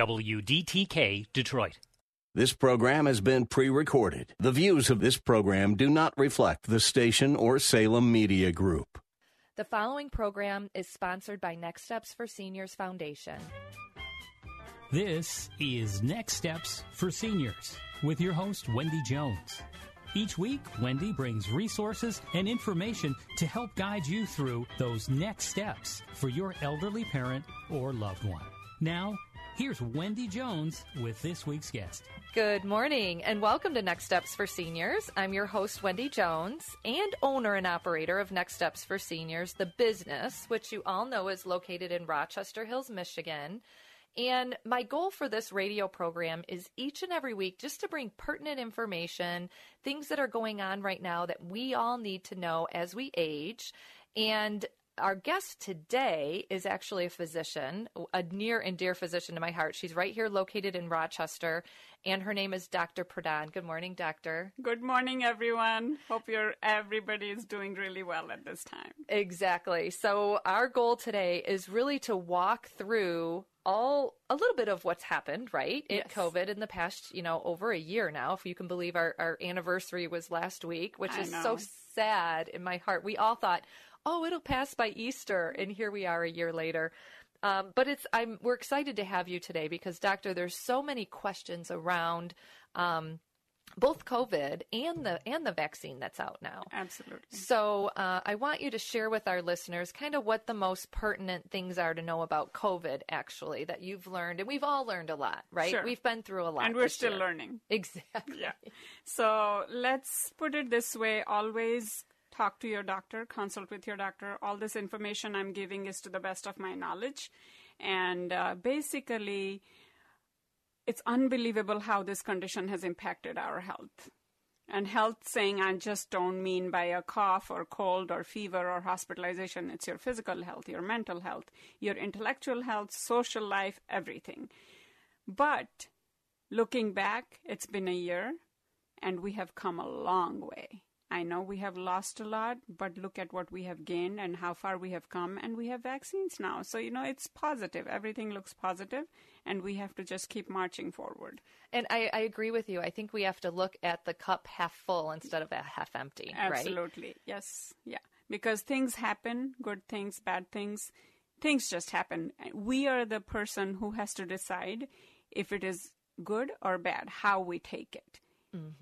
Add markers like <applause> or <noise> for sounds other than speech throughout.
WDTK Detroit. This program has been pre recorded. The views of this program do not reflect the station or Salem Media Group. The following program is sponsored by Next Steps for Seniors Foundation. This is Next Steps for Seniors with your host, Wendy Jones. Each week, Wendy brings resources and information to help guide you through those next steps for your elderly parent or loved one. Now, here's Wendy Jones with this week's guest. Good morning and welcome to Next Steps for Seniors. I'm your host, Wendy Jones, and owner and operator of Next Steps for Seniors, the business, which you all know is located in Rochester Hills, Michigan. And my goal for this radio program is each and every week just to bring pertinent information, things that are going on right now that we all need to know as we age. And our guest today is actually a physician, a near and dear physician to my heart. She's right here located in Rochester, and her name is Dr. Pradhan. Good morning, doctor. Good morning, everyone. Hope your everybody is doing really well at this time. Exactly. So our goal today is really to walk through all a little bit of what's happened, right? In Yes. COVID in the past, you know, over a year now, if you can believe our, our anniversary was last week, which I is know. so sad in my heart. We all thought, oh, it'll pass by Easter, and here we are a year later. Um, but it's I'm we're excited to have you today because, doctor, there's so many questions around um, both COVID and the and the vaccine that's out now. Absolutely. So uh, I want you to share with our listeners kind of what the most pertinent things are to know about COVID, actually, that you've learned, and we've all learned a lot, right? Sure. We've been through a lot, And we're still year. learning. Exactly. Yeah. So let's put it this way always talk to your doctor, consult with your doctor. All this information I'm giving is to the best of my knowledge. And uh, basically, it's unbelievable how this condition has impacted our health. And health saying I just don't mean by a cough or cold or fever or hospitalization. It's your physical health, your mental health, your intellectual health, social life, everything. But looking back, it's been a year and we have come a long way. I know we have lost a lot, but look at what we have gained and how far we have come, and we have vaccines now. So, you know, it's positive. Everything looks positive, and we have to just keep marching forward. And I, I agree with you. I think we have to look at the cup half full instead of a half empty, right? Absolutely. Yes. Yeah. Because things happen, good things, bad things. Things just happen. We are the person who has to decide if it is good or bad, how we take it.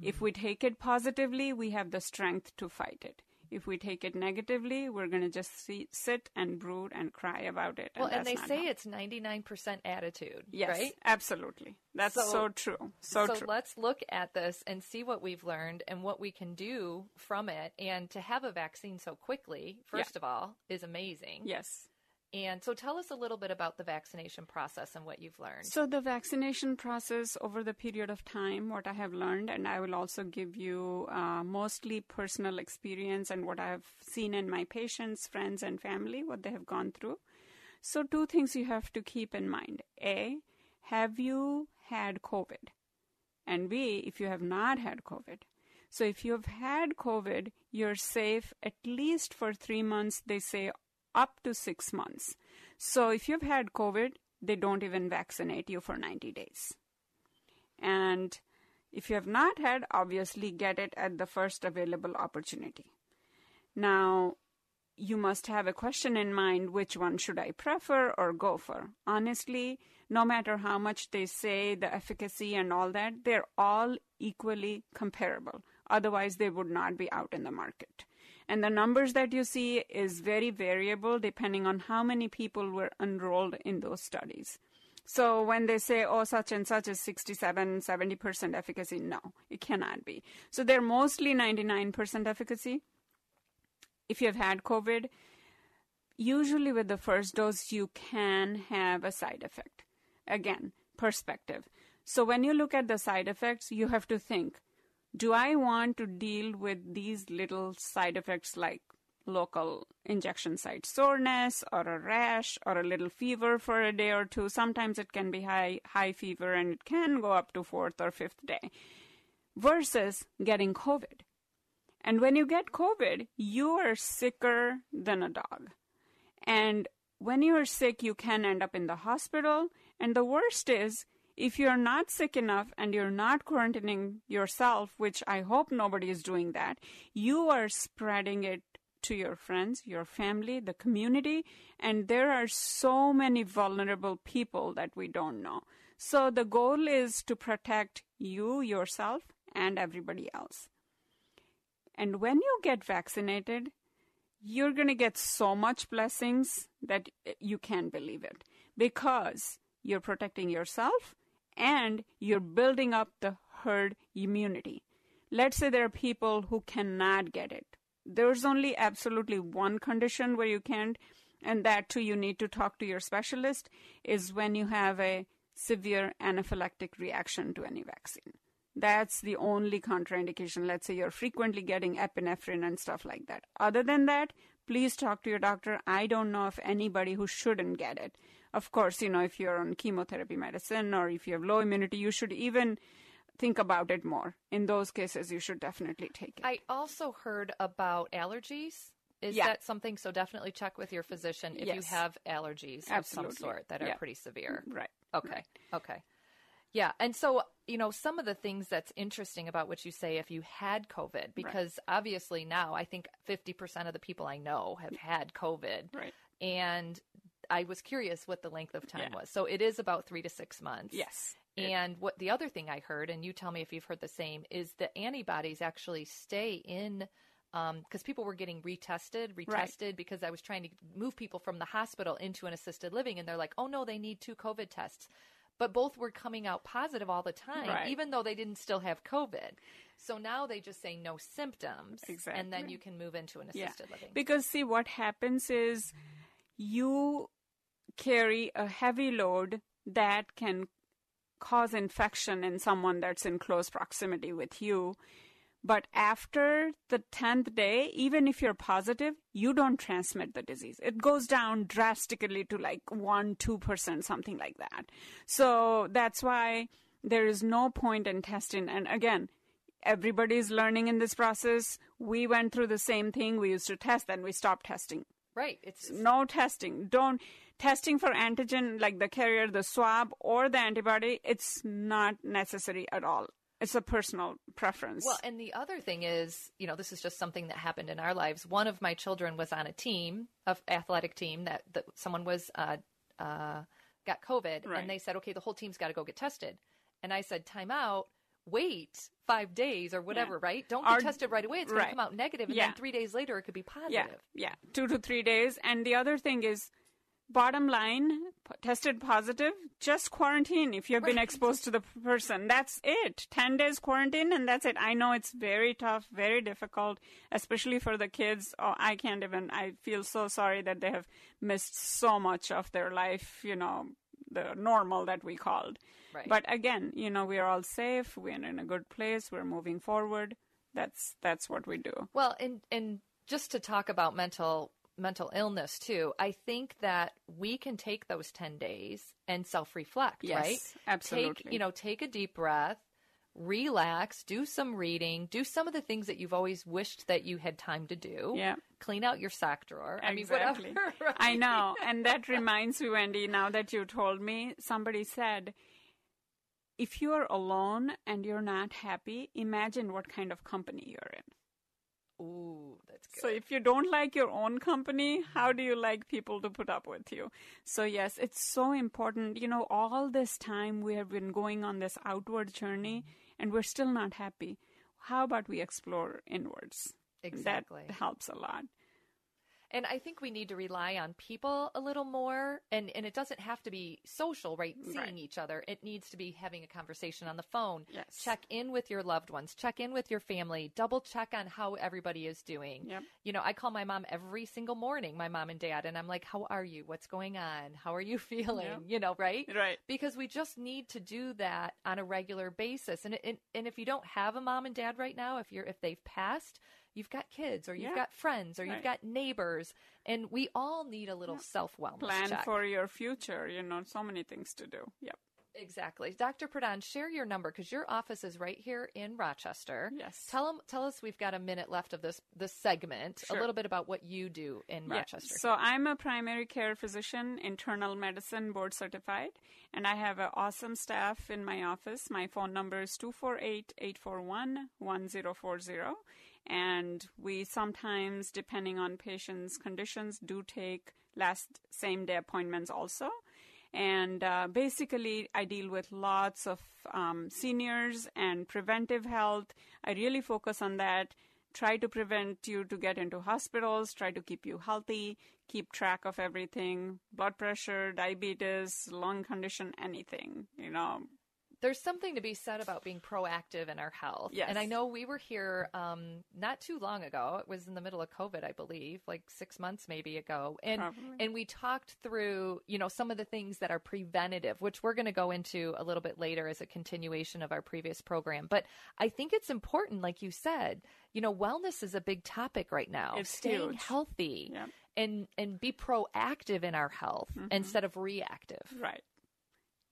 If we take it positively, we have the strength to fight it. If we take it negatively, we're going to just see, sit and brood and cry about it. Well, and they say how- it's 99% attitude, yes, right? absolutely. That's so, So- true. So, true. let's look at this and see what we've learned and what we can do from it. And to have a vaccine so quickly, first of all, is amazing. yes. And so tell us a little bit about the vaccination process and what you've learned. So, the vaccination process over the period of time, what I have learned, and I will also give you uh, mostly personal experience and what I have seen in my patients, friends, and family, what they have gone through. So, two things you have to keep in mind A, have you had COVID? And B, if you have not had COVID. So, if you have had COVID, you're safe at least for three months, they say up to six months. So, if you've had COVID, they don't even vaccinate you for 90 days. And if you have not had, obviously get it at the first available opportunity. Now, you must have a question in mind which one should I prefer or go for? Honestly, no matter how much they say the efficacy and all that, they're all equally comparable. Otherwise, they would not be out in the market. And the numbers that you see is very variable depending on how many people were enrolled in those studies. So when they say, oh, such and such is 67, 70% efficacy, no, it cannot be. So they're mostly 99% efficacy. If you've had COVID, usually with the first dose, you can have a side effect. Again, perspective. So when you look at the side effects, you have to think do I want to deal with these little side effects like local injection site soreness or a rash or a little fever for a day or two? Sometimes it can be high high fever and it can go up to fourth or fifth day versus getting COVID. And when you get COVID, you are sicker than a dog. And when you are sick, you can end up in the hospital. And the worst is if you're not sick enough and you're not quarantining yourself, which I hope nobody is doing that, you are spreading it to your friends, your family, the community, and there are so many vulnerable people that we don't know. So the goal is to protect you, yourself, and everybody else. And when you get vaccinated, you're going to get so much blessings that you can't believe it because you're protecting yourself and you're building up the herd immunity. Let's say there are people who cannot get it. There's only absolutely one condition where you can't, and that too you need to talk to your specialist, is when you have a severe anaphylactic reaction to any vaccine. That's the only contraindication. Let's say you're frequently getting epinephrine and stuff like that. Other than that, please talk to your doctor. I don't know of anybody who shouldn't get it. Of course, you know, if you're on chemotherapy medicine or if you have low immunity, you should even think about it more. In those cases, you should definitely take it. I also heard about allergies. Is Yeah. that something? So definitely check with your physician if you have allergies Absolutely. of some sort that are Yeah. pretty severe. Mm-hmm. Right. Okay. Okay. Yeah. And so, you know, some of the things that's interesting about what you say if you had COVID, because obviously now I think 50% of the people I know have had COVID. Right. And I was curious what the length of time Yeah. was. So it is about three to six months. Yes. And what the other thing I heard, and you tell me if you've heard the same, is the antibodies actually stay in um, because people were getting retested, retested because I was trying to move people from the hospital into an assisted living, and they're like, "Oh no, they need two COVID tests." But both were coming out positive all the time, Right. even though they didn't still have COVID. So now they just say no symptoms, and then you can move into an assisted living. Because see, what happens is you carry a heavy load that can cause infection in someone that's in close proximity with you. But after the 10th day, even if you're positive, you don't transmit the disease. It goes down drastically to like 1 2%, something like that. So that's why there is no point in testing. And again, everybody's learning in this process. We went through the same thing. We used to test, then we stopped testing. Right? It's No testing. Don't testing for antigen like the carrier, the swab, or the antibody. It's not necessary at all. It's a personal preference. Well, and the other thing is, you know, this is just something that happened in our lives. One of my children was on a team, of athletic team that, that someone was uh, uh, got COVID, Right. and they said, okay, the whole team's got to go get tested. And I said, time out. Wait five days or whatever, right? Don't get Our- tested right away. It's going right. to come out negative, and Yeah. then three days later it could be positive. yeah, yeah, two to three days. And the other thing is, bottom line, p- tested positive, just quarantine if you've been exposed to the person. That's it. 10 days quarantine and that's it. I know it's very tough, very difficult, especially for the kids. Oh, I can't even, I feel so sorry that they have missed so much of their life, you know, the normal that we called. Right. But again, you know, we're all safe. We're in a good place. We're moving forward. That's that's what we do. Well, and and just to talk about mental mental illness too, I think that we can take those 10 days and self-reflect, Yes, right? absolutely. Take, you know, take a deep breath, relax, do some reading, do some of the things that you've always wished that you had time to do. Yeah. Clean out your sock drawer. I mean, Exactly. whatever. <laughs> right? I know. And that reminds me, Wendy, now that you told me, somebody said, if you're alone and you're not happy, imagine what kind of company you're in. Ooh, that's good. So if you don't like your own company, how do you like people to put up with you? So yes, it's so important. You know, all this time we have been going on this outward journey and we're still not happy. How about we explore inwards? Exactly. That helps a lot. And I think we need to rely on people a little more. And, and it doesn't have to be social, right? Seeing Right. each other. It needs to be having a conversation on the phone. Yes. Check in with your loved ones. Check in with your family. Double check on how everybody is doing. Yep. You know, I call my mom every single morning, my mom and dad, and I'm like, how are you? What's going on? How are you <laughs> feeling? Yep. You know, right? Right. Because we just need to do that on a regular basis. And, and, and if you don't have a mom and dad right now, if you're, if they've passed, you've got kids or you've Yeah. got friends or you've got neighbors and we all need a little self wellness Plan check. for your future. You know, so many things to do. Yep. exactly. Dr. Pradhan, share your number because your office is right here in Rochester. Yes. Tell them, tell us we've got a minute left of this this segment. Sure. A little bit about what you do in Yeah. Rochester. So I'm a primary care physician, internal medicine board certified, and I have an awesome staff in my office. My phone number is 248-841-1040. And we sometimes, depending on patients' conditions, do take last same day appointments also. And uh, basically, I deal with lots of um, seniors and preventive health. I really focus on that. Try to prevent you to get into hospitals. Try to keep you healthy. Keep track of everything: blood pressure, diabetes, lung condition, anything. You know, There's something to be said about being proactive in our health. Yes. And I know we were here um, not too long ago. It was in the middle of COVID, I believe, like six months maybe ago. And Probably. and we talked through, you know, some of the things that are preventative, which we're going to go into a little bit later as a continuation of our previous program. But I think it's important, like you said, you know, wellness is a big topic right now. It's Staying huge. healthy Yep. and and be proactive in our health Mm-hmm. instead of reactive. right?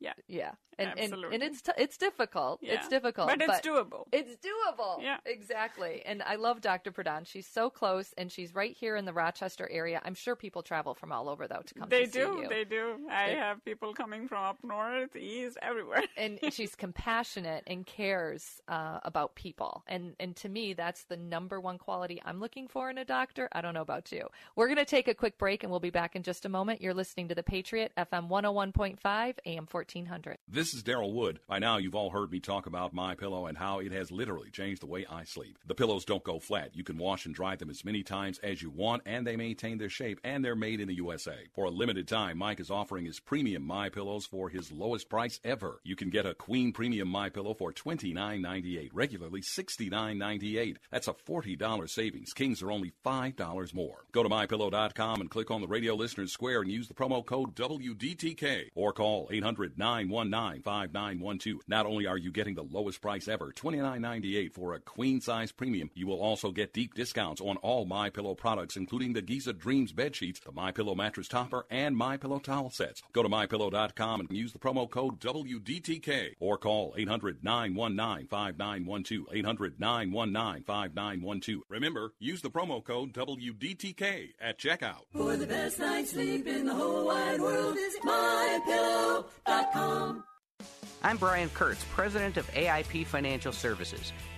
Yeah. Yeah, and and, and it's t- it's difficult. It's difficult, But it's doable. It's doable. Yeah. exactly. And I love Dr. Pradhan. She's so close, and she's right here in the Rochester area. I'm sure people travel from all over though to come. They to see her. They do. They do. I They- have people coming from up north, east, everywhere. <laughs> and she's compassionate and cares uh, about people. And and to me, that's the number one quality I'm looking for in a doctor. I don't know about you. We're going to take a quick break, and we'll be back in just a moment. You're listening to the Patriot FM 101.5 AM 1400. This is Daryl Wood. By now, you've all heard me talk about My Pillow and how it has literally changed the way I sleep. The pillows don't go flat. You can wash and dry them as many times as you want, and they maintain their shape, and they're made in the USA. For a limited time, Mike is offering his premium My Pillows for his lowest price ever. You can get a Queen Premium My Pillow for $29.98, regularly $69.98. That's a $40 savings. Kings are only $5 more. Go to mypillow.com and click on the radio listeners square and use the promo code WDTK or call 800 919 5912. Not only are you getting the lowest price ever, $29.98 for a queen size premium, you will also get deep discounts on all My Pillow products, including the Giza Dreams bed sheets, the My Pillow mattress topper, and My Pillow towel sets. Go to mypillow.com and use the promo code WDTK or call 800 919 5912. 800 919 5912. Remember, use the promo code WDTK at checkout. For the best night's sleep in the whole wide world, visit mypillow.com. I'm Brian Kurtz, president of AIP Financial Services.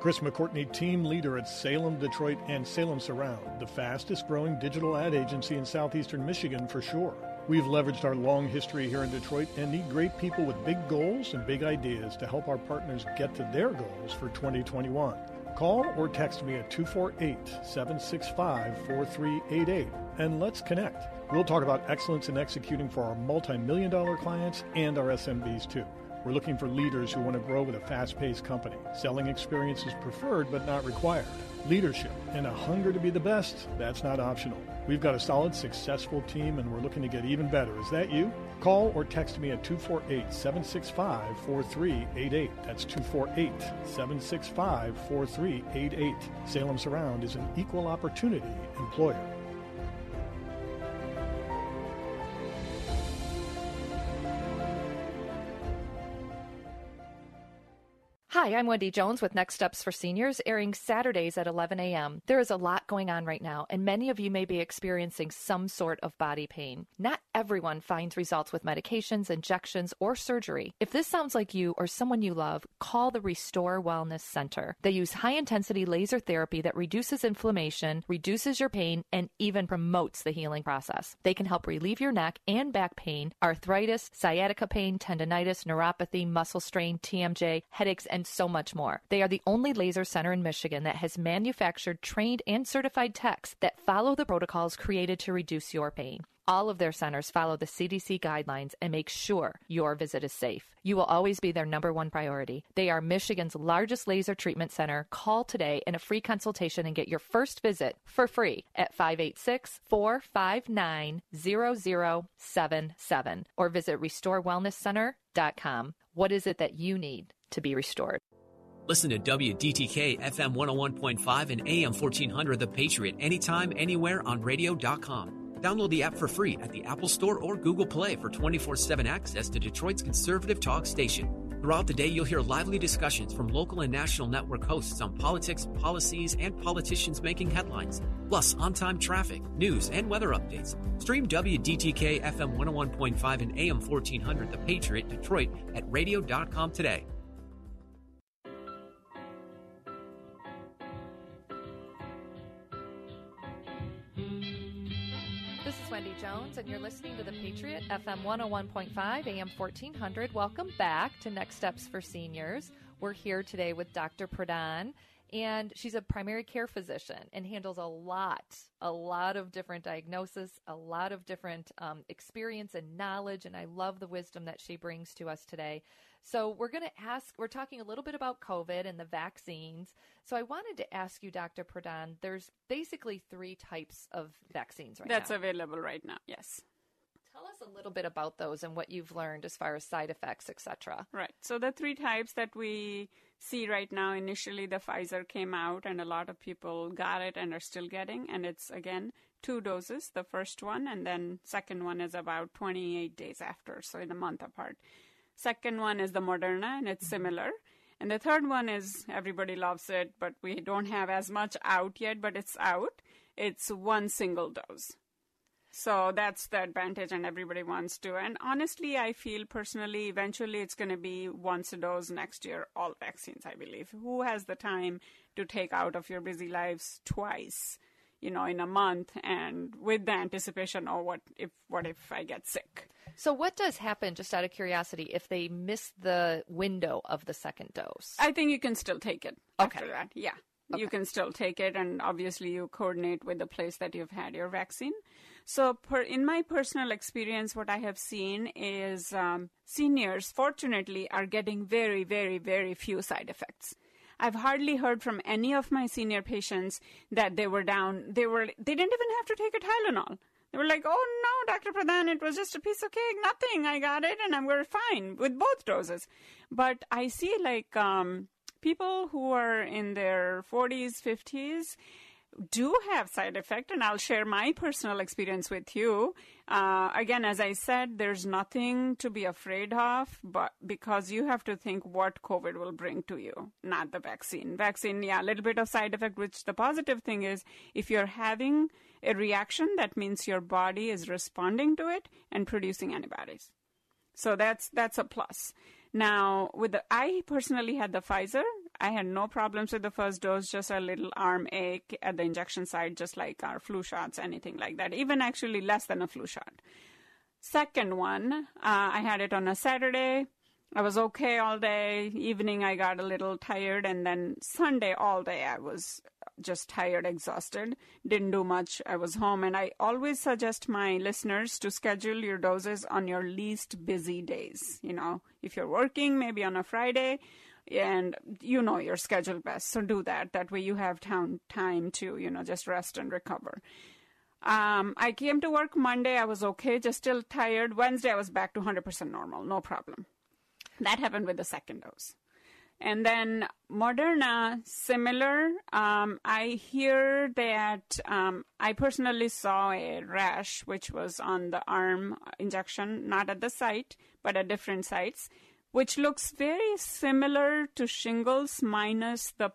Chris McCourtney, team leader at Salem, Detroit, and Salem Surround, the fastest growing digital ad agency in southeastern Michigan for sure. We've leveraged our long history here in Detroit and need great people with big goals and big ideas to help our partners get to their goals for 2021. Call or text me at 248 765 4388 and let's connect. We'll talk about excellence in executing for our multi million dollar clients and our SMBs too. We're looking for leaders who want to grow with a fast paced company. Selling experience is preferred but not required. Leadership and a hunger to be the best, that's not optional. We've got a solid, successful team and we're looking to get even better. Is that you? Call or text me at 248 765 4388. That's 248 765 4388. Salem Surround is an equal opportunity employer. Hi, I'm Wendy Jones with Next Steps for Seniors, airing Saturdays at 11 a.m. There is a lot going on right now, and many of you may be experiencing some sort of body pain. Not everyone finds results with medications, injections, or surgery. If this sounds like you or someone you love, call the Restore Wellness Center. They use high intensity laser therapy that reduces inflammation, reduces your pain, and even promotes the healing process. They can help relieve your neck and back pain, arthritis, sciatica pain, tendonitis, neuropathy, muscle strain, TMJ, headaches, and so much more. They are the only laser center in Michigan that has manufactured, trained, and certified techs that follow the protocols created to reduce your pain. All of their centers follow the CDC guidelines and make sure your visit is safe. You will always be their number one priority. They are Michigan's largest laser treatment center. Call today in a free consultation and get your first visit for free at 586 459 0077 or visit restorewellnesscenter.com. What is it that you need to be restored? Listen to WDTK FM 101.5 and AM 1400 The Patriot anytime, anywhere on radio.com. Download the app for free at the Apple Store or Google Play for 24 7 access to Detroit's conservative talk station. Throughout the day, you'll hear lively discussions from local and national network hosts on politics, policies, and politicians making headlines, plus on time traffic, news, and weather updates. Stream WDTK FM 101.5 and AM 1400 The Patriot Detroit at radio.com today. You're listening to The Patriot, FM 101.5, AM 1400. Welcome back to Next Steps for Seniors. We're here today with Dr. Pradhan, and she's a primary care physician and handles a lot, a lot of different diagnoses, a lot of different um, experience and knowledge, and I love the wisdom that she brings to us today. So, we're going to ask, we're talking a little bit about COVID and the vaccines. So, I wanted to ask you, Dr. Pradhan, there's basically three types of vaccines right That's now. available right now, yes. Tell us a little bit about those and what you've learned as far as side effects, etc. Right. So the three types that we see right now, initially the Pfizer came out and a lot of people got it and are still getting. And it's again, two doses, the first one, and then second one is about 28 days after. So in a month apart. Second one is the Moderna and it's mm-hmm. similar. And the third one is everybody loves it, but we don't have as much out yet, but it's out. It's one single dose. So that's the advantage, and everybody wants to. And honestly, I feel personally, eventually it's going to be once a dose next year, all vaccines, I believe. Who has the time to take out of your busy lives twice, you know, in a month, and with the anticipation, oh, what if, what if I get sick? So, what does happen, just out of curiosity, if they miss the window of the second dose? I think you can still take it Okay. after that. Yeah. You can still take it, and obviously, you coordinate with the place that you've had your vaccine. So, per, in my personal experience, what I have seen is um, seniors, fortunately, are getting very, very, very few side effects. I've hardly heard from any of my senior patients that they were down. They were. They didn't even have to take a Tylenol. They were like, "Oh no, Dr. Pradhan, it was just a piece of cake, nothing. I got it, and I'm we're fine with both doses." But I see like um, people who are in their 40s, 50s do have side effect and i'll share my personal experience with you uh, again as i said there's nothing to be afraid of but because you have to think what covid will bring to you not the vaccine vaccine yeah a little bit of side effect which the positive thing is if you're having a reaction that means your body is responding to it and producing antibodies so that's that's a plus now with the i personally had the pfizer I had no problems with the first dose, just a little arm ache at the injection site, just like our flu shots, anything like that. Even actually less than a flu shot. Second one, uh, I had it on a Saturday. I was okay all day. Evening, I got a little tired, and then Sunday all day, I was just tired, exhausted. Didn't do much. I was home, and I always suggest my listeners to schedule your doses on your least busy days. You know, if you're working, maybe on a Friday, and you know your schedule best, so do that. That way, you have time time to you know just rest and recover. Um, I came to work Monday. I was okay, just still tired. Wednesday, I was back to 100% normal, no problem. That happened with the second dose. And then Moderna, similar. Um, I hear that um, I personally saw a rash, which was on the arm injection, not at the site, but at different sites. which looks very similar to shingles minus the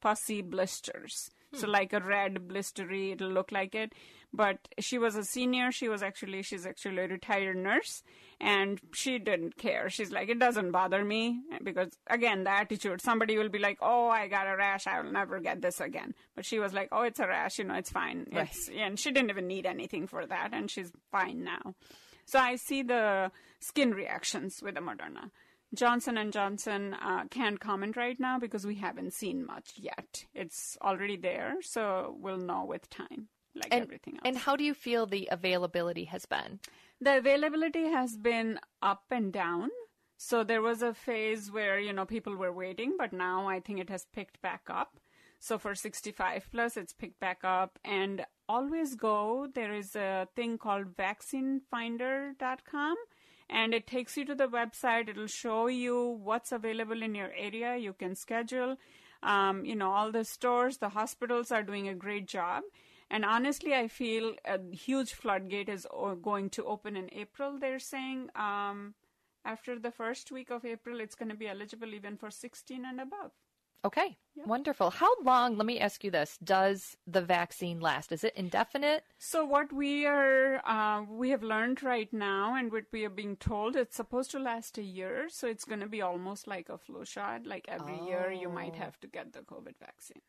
pussy blisters. So like a red blistery, it'll look like it. But she was a senior. She was actually she's actually a retired nurse, and she didn't care. She's like, it doesn't bother me because again, the attitude. Somebody will be like, oh, I got a rash. I will never get this again. But she was like, oh, it's a rash. You know, it's fine. Right. It's, and she didn't even need anything for that, and she's fine now. So I see the skin reactions with the Moderna. Johnson and Johnson uh, can't comment right now because we haven't seen much yet. It's already there, so we'll know with time, like and, everything else. And how do you feel the availability has been? The availability has been up and down. So there was a phase where you know people were waiting, but now I think it has picked back up. So for 65 plus, it's picked back up. And always go. There is a thing called vaccinefinder.com and it takes you to the website. It'll show you what's available in your area. You can schedule. Um, you know, all the stores, the hospitals are doing a great job. And honestly, I feel a huge floodgate is going to open in April. They're saying um, after the first week of April, it's going to be eligible even for 16 and above. Okay, wonderful. How long, let me ask you this, does the vaccine last? Is it indefinite? So what we are, uh, we have learned right now, and what we are being told, it's supposed to last a year. So it's going to be almost like a flu shot. Like every year, you might Oh. have to get the COVID vaccine.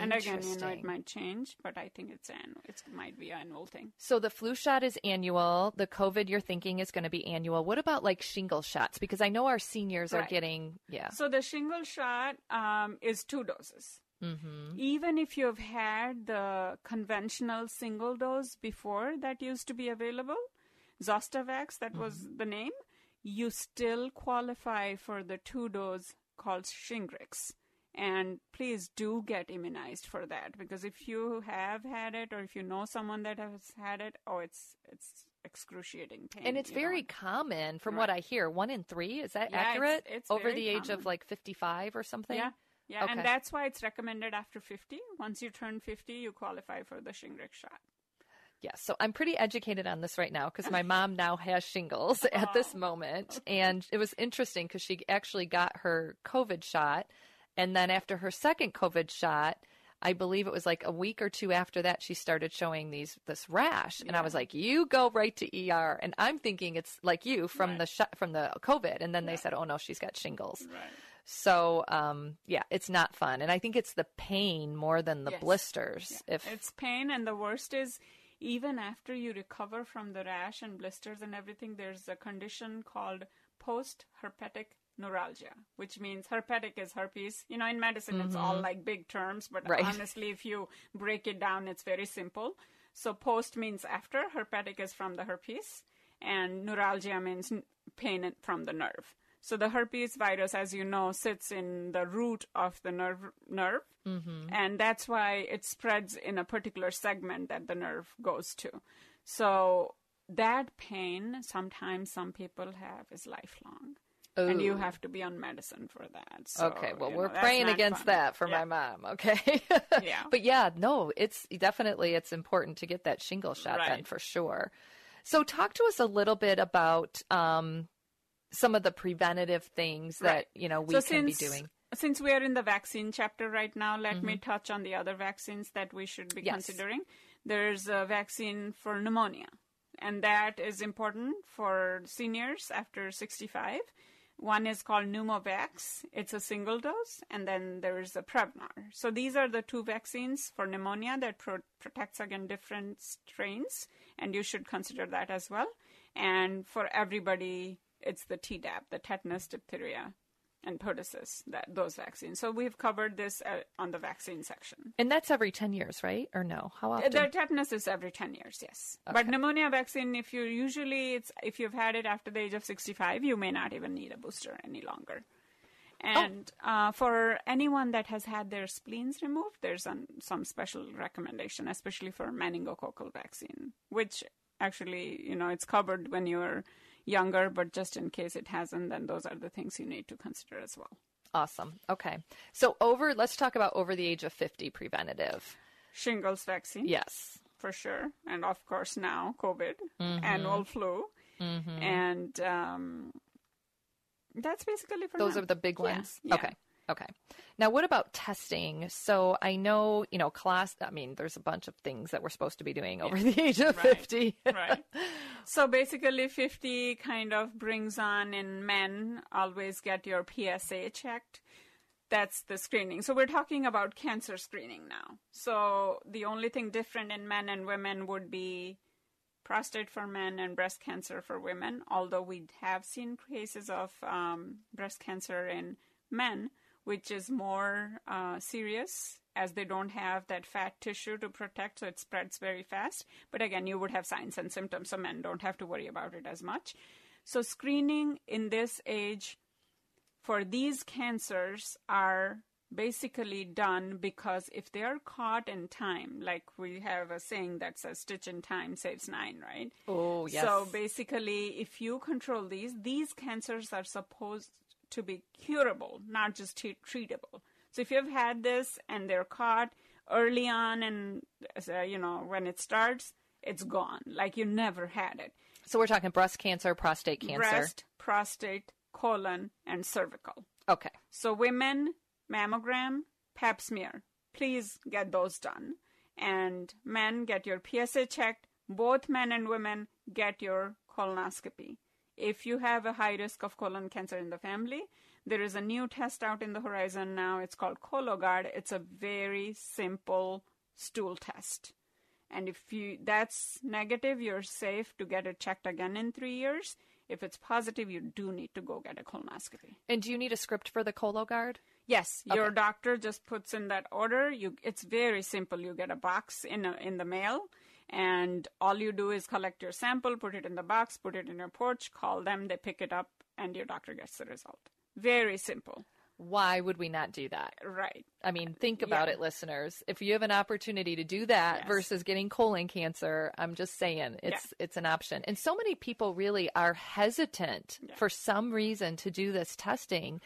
And again, you know, it might change, but I think it's an it might be an annual thing. So the flu shot is annual. The COVID you're thinking is going to be annual. What about like shingle shots? Because I know our seniors are getting, yeah. So the shingle shot um, is two doses. Mm-hmm. Even if you've had the conventional single dose before that used to be available, Zostavax, that was Mm-hmm. the name, you still qualify for the two dose called Shingrix. And please do get immunized for that because if you have had it or if you know someone that has had it, oh, it's it's excruciating pain. And it's you know. very common from what I hear. One in three, is that Yeah, accurate? it's Over very the age of like 55 or something? Yeah. Yeah, Okay. and that's why it's recommended after 50. Once you turn 50, you qualify for the Shingrix shot. Yes, so I'm pretty educated on this right now because my <laughs> mom now has shingles at this moment. And it was interesting because she actually got her COVID shot. And then after her second COVID shot, I believe it was like a week or two after that, she started showing these this rash, and I was like, "You go right to ER." And I'm thinking it's like you from the shot from the COVID, and then they said, "Oh no, she's got shingles." Right. So um, yeah, it's not fun, and I think it's the pain more than the Yes. blisters. Yeah. If It's pain, and the worst is even after you recover from the rash and blisters and everything, there's a condition called post herpetic neuralgia, which means herpetic is herpes. You know, in medicine, it's all Mhm. like big terms, but Right. honestly, if you break it down, it's very simple. So post means after, herpetic is from the herpes, and neuralgia means pain from the nerve. So the herpes virus, as you know, sits in the root of the nerve nerve, Mhm. and that's why it spreads in a particular segment that the nerve goes to. So that pain, sometimes some people have, is lifelong. And you have to be on medicine for that. So, okay, well, we're know, praying against fun. that for Yeah. my mom. Okay. <laughs> Yeah. But yeah, no, it's definitely it's important to get that shingle shot then for sure. So talk to us a little bit about um, some of the preventative things that Right. you know we So can since, be doing. Since we are in the vaccine chapter right now, let me Mhm. touch on the other vaccines that we should be Yes. considering. There's a vaccine for pneumonia, and that is important for seniors after 65. One is called Pneumovax. It's a single dose, and then there's a Prevnar. So these are the two vaccines for pneumonia that pro- protects against different strains, and you should consider that as well. And for everybody, it's the Tdap, the tetanus, diphtheria, and pertussis, that those vaccines. So we've covered this uh, on the vaccine section. And that's every ten years, right? Or no? How Uh, often? The tetanus is every 10 years, yes. But pneumonia vaccine, if you usually, it's if you've had it after the age of 65, you may not even need a booster any longer. And uh, for anyone that has had their spleens removed, there's an, some special recommendation, especially for meningococcal vaccine, which actually, you know, it's covered when you're younger, but just in case it hasn't, then those are the things you need to consider as well. Awesome. Okay. So over, let's talk about over the age of fifty preventative. Shingles vaccine. Yes. For sure. And of course now, COVID, Mhm. annual flu. Mhm. And um, That's basically for Those men. are the big ones. yeah. Okay. Okay. Now, what about testing? So I know, you know, class, I mean, there's a bunch of things that we're supposed to be doing over the age of Right. 50. right. <laughs> So basically, 50 kind of brings on in men always get your PSA checked. That's the screening. So we're talking about cancer screening now. So the only thing different in men and women would be prostate for men and breast cancer for women, although we have seen cases of um, breast cancer in men, which is more uh, serious as they don't have that fat tissue to protect, so it spreads very fast. But again, you would have signs and symptoms, so men don't have to worry about it as much. So, screening in this age for these cancers are basically done because if they are caught in time, like we have a saying that says stitch in time saves nine, right? Oh, yes. So basically, if you control these, these cancers are supposed to be curable, not just t- treatable. So if you've had this and they're caught early on and, uh, you know, when it starts, it's gone. Like you never had it. So we're talking breast cancer, prostate cancer. Breast, prostate, colon, and cervical. Okay. So women, mammogram, pap smear. Please get those done. And men, get your PSA checked. Both men and women get your colonoscopy. If you have a high risk of colon cancer in the family, there is a new test out in the horizon now. It's called Cologuard. It's a very simple stool test. And if you that's negative, you're safe to get it checked again in three years. If it's positive, you do need to go get a colonoscopy. And do you need a script for the Cologuard? Yes, your Okay. doctor just puts in that order. You, it's very simple. You get a box in a, in the mail, and all you do is collect your sample, put it in the box, put it in your porch, call them, they pick it up, and your doctor gets the result. Very simple. Why would we not do that? Right. I mean, think about Yeah. it, listeners. If you have an opportunity to do that Yes. versus getting colon cancer, I'm just saying it's it's an option. And so many people really are hesitant for some reason to do this testing.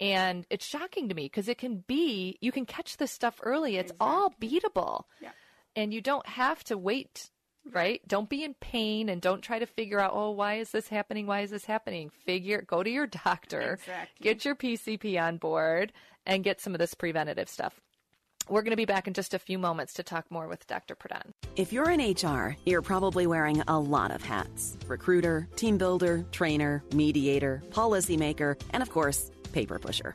And it's shocking to me because it can be you can catch this stuff early. It's all beatable. Yeah. And you don't have to wait, right? Don't be in pain and don't try to figure out, oh, why is this happening? Why is this happening? Figure go to your doctor, Exactly. get your PCP on board and get some of this preventative stuff. We're going to be back in just a few moments to talk more with Dr. Pradhan. If you're in HR, you're probably wearing a lot of hats recruiter, team builder, trainer, mediator, policymaker, and of course, paper pusher.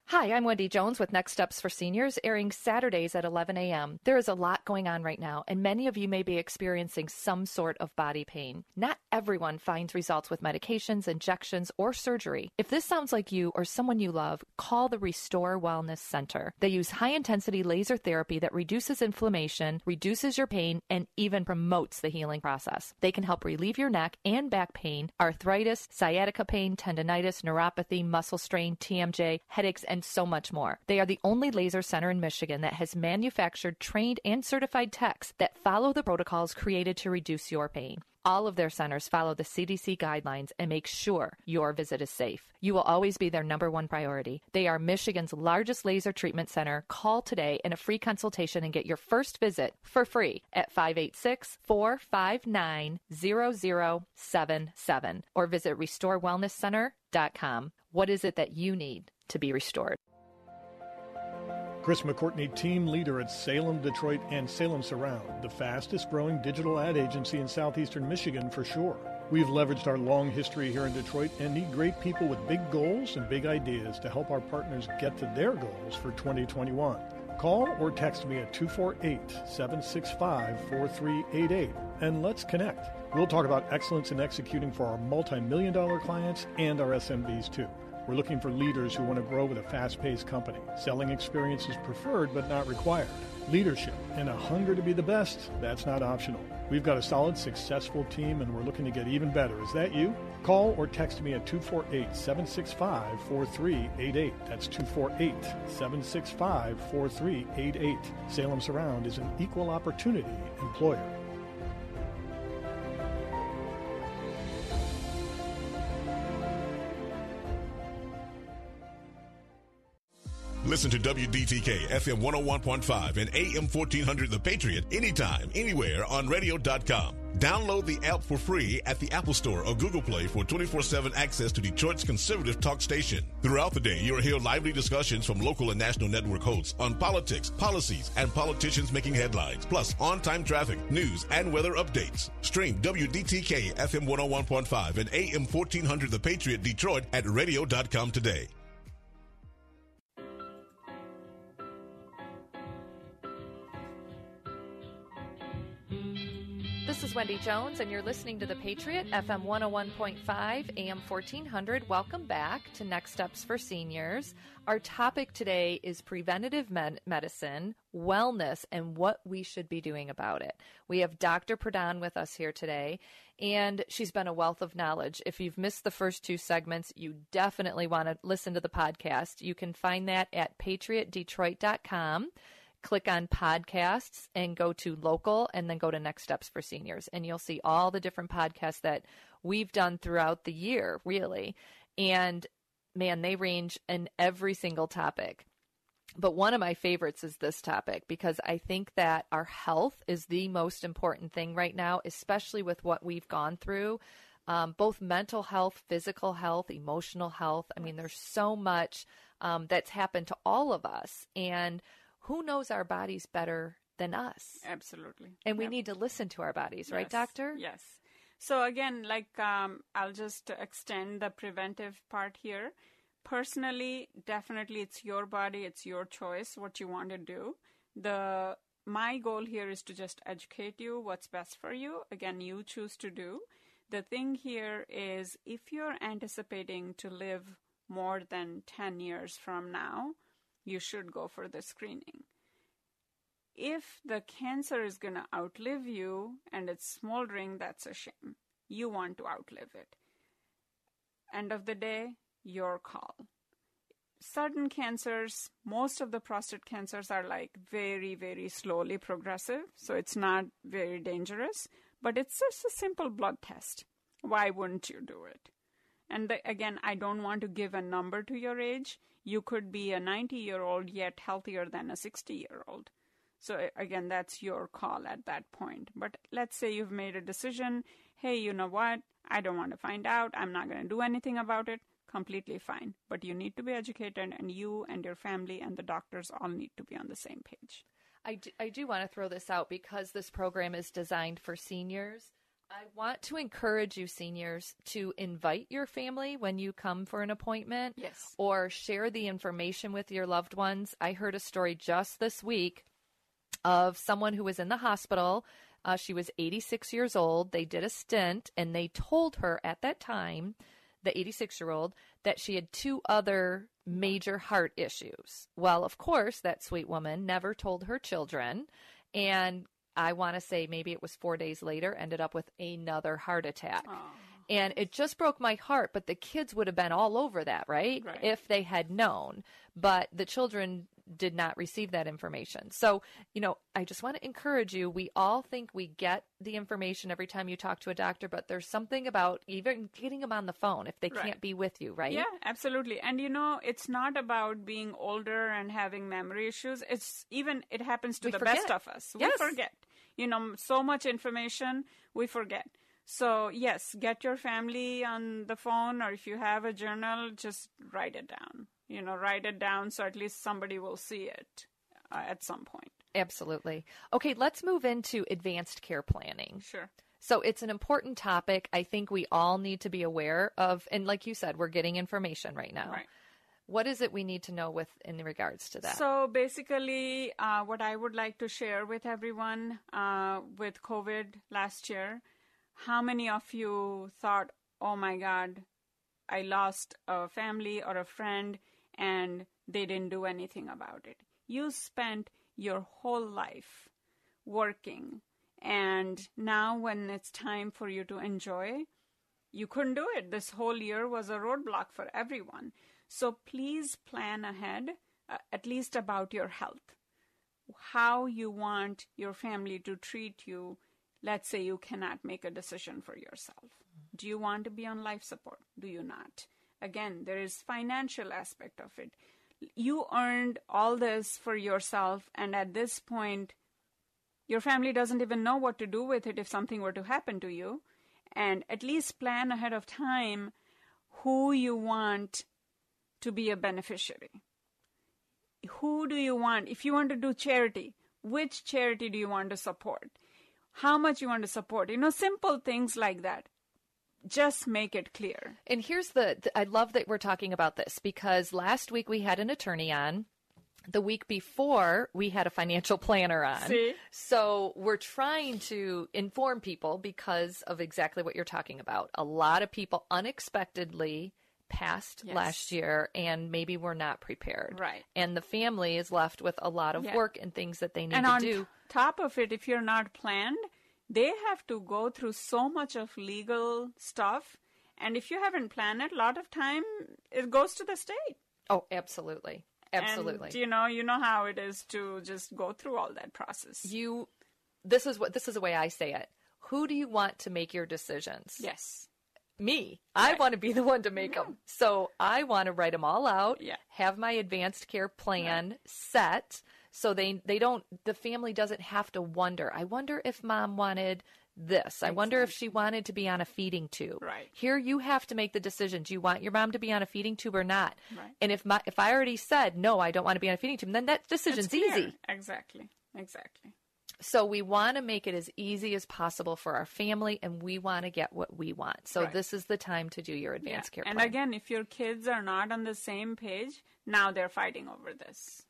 Hi, I'm Wendy Jones with Next Steps for Seniors, airing Saturdays at 11 a.m. There is a lot going on right now, and many of you may be experiencing some sort of body pain. Not everyone finds results with medications, injections, or surgery. If this sounds like you or someone you love, call the Restore Wellness Center. They use high intensity laser therapy that reduces inflammation, reduces your pain, and even promotes the healing process. They can help relieve your neck and back pain, arthritis, sciatica pain, tendonitis, neuropathy, muscle strain, TMJ, headaches, and so much more. They are the only laser center in Michigan that has manufactured, trained, and certified techs that follow the protocols created to reduce your pain. All of their centers follow the CDC guidelines and make sure your visit is safe. You will always be their number one priority. They are Michigan's largest laser treatment center. Call today in a free consultation and get your first visit for free at 586 459 0077 or visit restorewellnesscenter.com. What is it that you need to be restored? Chris McCourtney, team leader at Salem, Detroit, and Salem Surround, the fastest growing digital ad agency in southeastern Michigan for sure. We've leveraged our long history here in Detroit and need great people with big goals and big ideas to help our partners get to their goals for 2021. Call or text me at 248 765 4388 and let's connect. We'll talk about excellence in executing for our multi million dollar clients and our SMBs too. We're looking for leaders who want to grow with a fast paced company. Selling experience is preferred but not required. Leadership and a hunger to be the best, that's not optional. We've got a solid, successful team and we're looking to get even better. Is that you? Call or text me at 248 765 4388. That's 248 765 4388. Salem Surround is an equal opportunity employer. Listen to WDTK FM 101.5 and AM 1400 The Patriot anytime, anywhere on radio.com. Download the app for free at the Apple Store or Google Play for 24 7 access to Detroit's conservative talk station. Throughout the day, you'll hear lively discussions from local and national network hosts on politics, policies, and politicians making headlines, plus on time traffic, news, and weather updates. Stream WDTK FM 101.5 and AM 1400 The Patriot Detroit at radio.com today. Is Wendy Jones, and you're listening to The Patriot, FM 101.5, AM 1400. Welcome back to Next Steps for Seniors. Our topic today is preventative med- medicine, wellness, and what we should be doing about it. We have Dr. Pradhan with us here today, and she's been a wealth of knowledge. If you've missed the first two segments, you definitely want to listen to the podcast. You can find that at patriotdetroit.com click on podcasts and go to local and then go to next steps for seniors and you'll see all the different podcasts that we've done throughout the year really and man they range in every single topic but one of my favorites is this topic because I think that our health is the most important thing right now, especially with what we've gone through. Um, both mental health, physical health, emotional health. I mean, there's so much um, that's happened to all of us. And who knows our bodies better than us? Absolutely. And we Yep. need to listen to our bodies, right, doctor? Yes. So again, like um, I'll just extend the preventive part here. Personally, definitely, it's your body, it's your choice what you want to do. The my goal here is to just educate you what's best for you. Again, you choose to do. The thing here is if you're anticipating to live more than 10 years from now, you should go for the screening if the cancer is going to outlive you and it's smoldering, that's a shame. You want to outlive it. End of the day, your call. Certain cancers, most of the prostate cancers are like very, very slowly progressive, so it's not very dangerous, but it's just a simple blood test. Why wouldn't you do it? And the, again, I don't want to give a number to your age. You could be a 90 year old yet healthier than a 60 year old. So again, that's your call at that point. But let's say you've made a decision. Hey, you know what? I don't want to find out. I'm not going to do anything about it. Completely fine. But you need to be educated, and you and your family and the doctors all need to be on the same page. I do, I do want to throw this out because this program is designed for seniors. I want to encourage you, seniors, to invite your family when you come for an appointment. Yes. Or share the information with your loved ones. I heard a story just this week of someone who was in the hospital. Uh, she was 86 years old. They did a stint and they told her at that time, the 86 year old, that she had two other major heart issues. Well, of course, that sweet woman never told her children. And I want to say maybe it was four days later, ended up with another heart attack. And it just broke my heart, but the kids would have been all over that, right? Right. If they had known. But the children did not receive that information. So, you know, I just want to encourage you. We all think we get the information every time you talk to a doctor, but there's something about even getting them on the phone if they Right. can't be with you, right? Yeah, absolutely. And you know, it's not about being older and having memory issues. It's even it happens to We the forget. best of us. Yes. We forget. You know, so much information we forget. So, yes, get your family on the phone or if you have a journal, just write it down. You know, write it down so at least somebody will see it uh, at some point. Absolutely. Okay, let's move into advanced care planning. Sure. So it's an important topic. I think we all need to be aware of, and like you said, we're getting information right now. Right. What is it we need to know with in regards to that? So basically, uh, what I would like to share with everyone uh, with COVID last year, how many of you thought, "Oh my God, I lost a family or a friend, and they didn't do anything about it"? You spent your whole life working, and now when it's time for you to enjoy, you couldn't do it. This whole year was a roadblock for everyone. So please plan ahead, uh, at least about your health. How you want your family to treat you. Let's say you cannot make a decision for yourself. Do you want to be on life support? Do you not? Again, there is financial aspect of it. You earned all this for yourself, and at this point, your family doesn't even know what to do with it if something were to happen to you. And at least plan ahead of time who you want to be a beneficiary. Who do you want? If you want to do charity, which charity do you want to support? How much you want to support? You know, simple things like that. Just make it clear. And here's the, th- I love that we're talking about this because last week we had an attorney on. The week before, we had a financial planner on. See? So we're trying to inform people because of exactly what you're talking about. A lot of people unexpectedly passed Yes. last year and maybe were not prepared. Right. And the family is left with a lot of Yeah. work and things that they need and to on do. top of it, if you're not planned, they have to go through so much of legal stuff. And if you haven't planned it, a lot of time it goes to the state. Oh, absolutely. Absolutely. And, you know, you know how it is to just go through all that process. you this is what this is the way I say it. Who do you want to make your decisions? Yes. Me. I want to be the one to make them. So I want to write them all out. Yeah. Have my advanced care plan set so they they don't the family doesn't have to wonder. I wonder if mom wanted this. I wonder if she wanted to be on a feeding tube. Right. Here you have to make the decision. Do you want your mom to be on a feeding tube or not? Right. And if my if I already said no, I don't want to be on a feeding tube, then that decision's easy. Exactly. Exactly. So we want to make it as easy as possible for our family, and we want to get what we want. So Right. this is the time to do your advanced care And plan. again, if your kids are not on the same page, now they're fighting over this.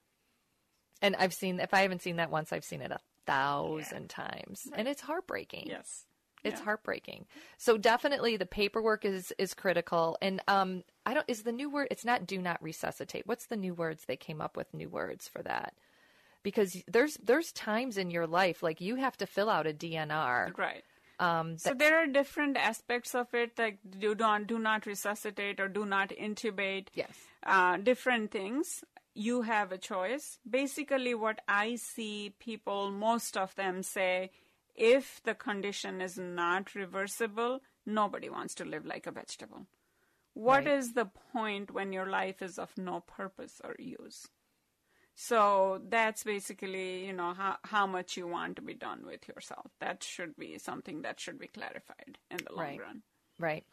And I've seen if I haven't seen that once, I've seen it a thousand times, and it's heartbreaking. Yes. It's Yeah. heartbreaking. So definitely the paperwork is is critical. And um I don't is the new word it's not do not resuscitate. What's the new words they came up with new words for that? Because there's there's times in your life like you have to fill out a DNR. Right. Um So there are different aspects of it, like do not do not resuscitate or do not intubate. Yes. Uh, different things. You have a choice. Basically, what I see people, most of them say, if the condition is not reversible, nobody wants to live like a vegetable. What is Right. the point when your life is of no purpose or use? So that's basically, you know, how, how much you want to be done with yourself. That should be something that should be clarified in the long Right. run. Right.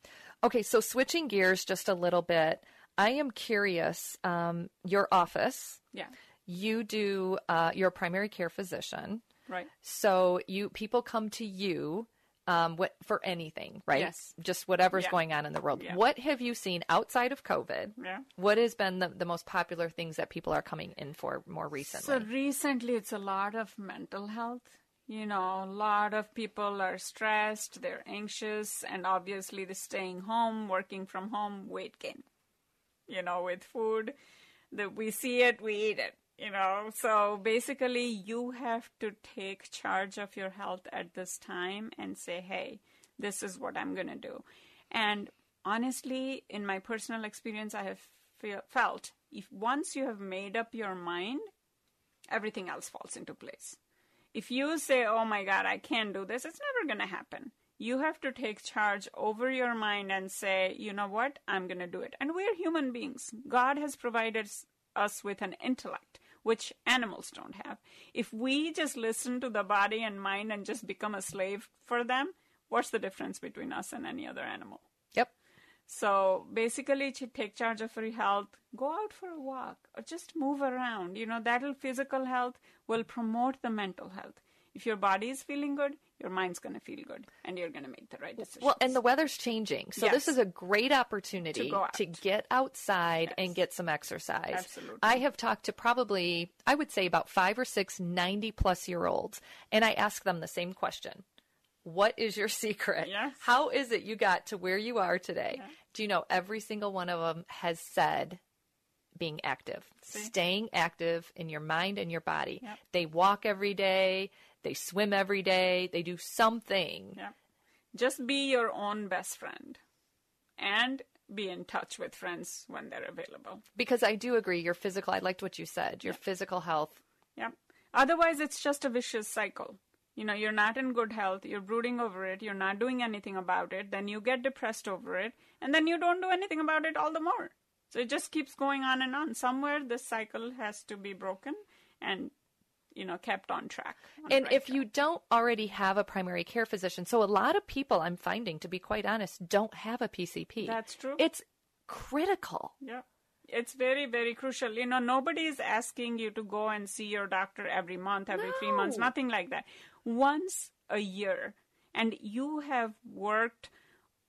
Okay, so switching gears just a little bit, I am curious. Um, your office, Yeah. you do. Uh, you're a primary care physician, Right. so you people come to you um, what for anything, right? Yes. Just whatever's Yeah. going on in the world. Yeah. What have you seen outside of COVID? Yeah. What has been the, the most popular things that people are coming in for more recently? So recently, it's a lot of mental health. You know, a lot of people are stressed, they're anxious, and obviously, the staying home, working from home, weight gain. You know, with food, that we see it, we eat it. You know, so basically, you have to take charge of your health at this time and say, hey, this is what I'm going to do. And honestly, in my personal experience, I have feel, felt if once you have made up your mind, everything else falls into place. If you say, oh my God, I can't do this, it's never going to happen. You have to take charge over your mind and say, you know what, I'm going to do it. And we're human beings. God has provided us with an intellect, which animals don't have. If we just listen to the body and mind and just become a slave for them, what's the difference between us and any other animal? Yep. So basically, to take charge of your health, go out for a walk or just move around. You know, that'll physical health will promote the mental health. If your body is feeling good, your mind's going to feel good and you're going to make the right decision. Well, and the weather's changing. So Yes. this is a great opportunity To to get outside and get some exercise. Absolutely. I have talked to probably, I would say about five or six 90 plus year olds, and I ask them the same question. What is your <laughs> secret? Yes. How is it you got to where you are today? Do you know every single one of them has said being active, staying active in your mind and your body. Yep. They walk every day, they swim every day, they do something. Yeah. Just be your own best friend and be in touch with friends when they're available. Because I do agree, your physical, I liked what you said, your physical health. Yeah. Otherwise, it's just a vicious cycle. You know, you're not in good health, you're brooding over it, you're not doing anything about it, then you get depressed over it, and then you don't do anything about it all the more. So it just keeps going on and on. Somewhere this cycle has to be broken and, you know, kept on track. on And right if you don't already have a primary care physician, so a lot of people I'm finding, to be quite honest, don't have a PCP. That's true. It's critical. Yeah. It's very, very crucial. You know, nobody is asking you to go and see your doctor every month, every three months, nothing like that. Once a year. And you have worked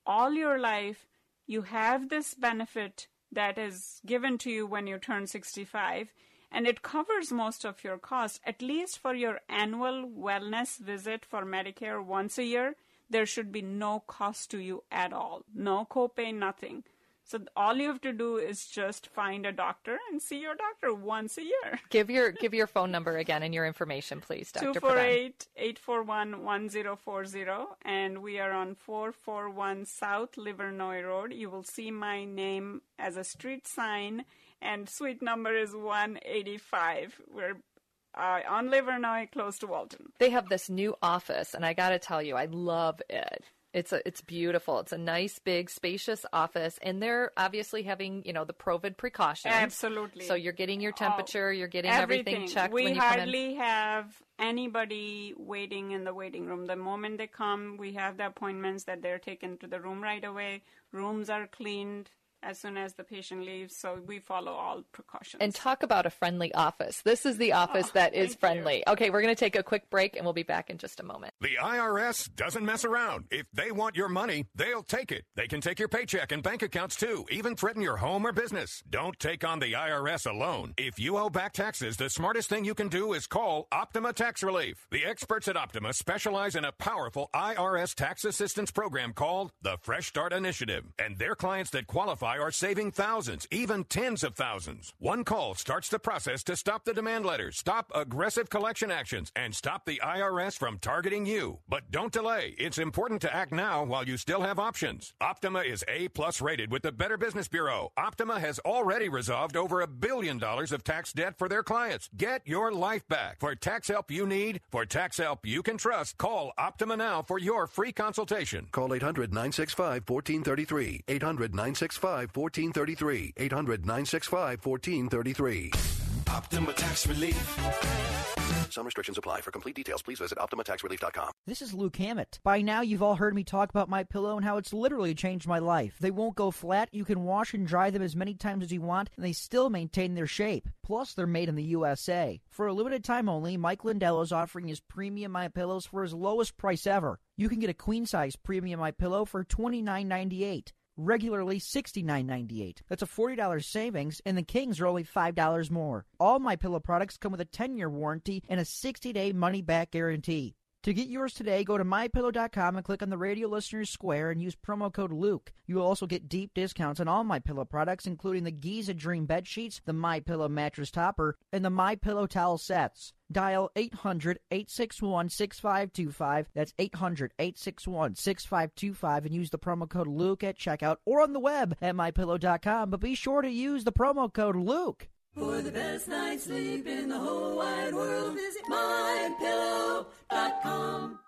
all your life, you have this benefit that is given to you when you turn 65, and it covers most of your costs, at least for your annual wellness visit for Medicare once a year. There should be no cost to you at all. No copay, nothing. So all you have to do is just find a doctor and see your doctor once a year. <laughs> Give your give your phone number again and your information, please, Dr. Pradhan. 248-841-1040 and we are on 441 South Livernois Road. You will see my name as a street sign and suite number is 185. We're uh, on Livernois close to Walton. They have this new office, and I got to tell you, I love it. It's a, it's beautiful. It's a nice, big, spacious office, and they're obviously having, you know, the COVID precautions. Absolutely. So you're getting your temperature, you're getting everything, checked We when you come in. hardly have anybody waiting in the waiting room. The moment they come, we have the appointments that they're taken to the room right away. Rooms are cleaned as soon as the patient leaves, so we follow all precautions. And talk about a friendly office. This is the oh, office that is friendly. Okay, we're going to take a quick break, and we'll be back in just a moment. The IRS doesn't mess around. If they want your money, they'll take it. They can take your paycheck and bank accounts too, even threaten your home or business. Don't take on the IRS alone. If you owe back taxes, the smartest thing you can do is call Optima Tax Relief. The experts at Optima specialize in a powerful IRS tax assistance program called the Fresh Start Initiative. And their clients that qualify are saving thousands, even tens of thousands. One call starts the process to stop the demand letters, stop aggressive collection actions, and stop the IRS from targeting you. But don't delay. It's important to act now while you still have options. Optima is A plus rated with the Better Business Bureau. Optima has already resolved over a billion dollars of tax debt for their clients. Get your life back. For tax help you need, for tax help you can trust, call Optima now for your free consultation. Call 800 965 1433. 800 965 1433. 800 965 1433. Optima Tax Relief. Some restrictions apply. For complete details, please visit OptimaTaxRelief.com. This is Luke Hammett. By now, you've all heard me talk about my pillow and how it's literally changed my life. They won't go flat. You can wash and dry them as many times as you want, and they still maintain their shape. Plus, they're made in the USA. For a limited time only, Mike Lindell is offering his premium my pillows for his lowest price ever. You can get a queen size premium my pillow for twenty nine ninety eight regularly $69.98. That's a $40 savings, and the Kings are only $5 more. All my pillow products come with a 10-year warranty and a 60-day money-back guarantee. To get yours today, go to mypillow.com and click on the radio listeners square and use promo code Luke. You will also get deep discounts on all my pillow products, including the Giza Dream bed sheets, the My Pillow mattress topper, and the My Pillow towel sets. Dial 800-861-6525. That's 800-861-6525 and use the promo code Luke at checkout or on the web at mypillow.com. But be sure to use the promo code Luke. For the best night's sleep in the whole wide world, visit mypillow.com.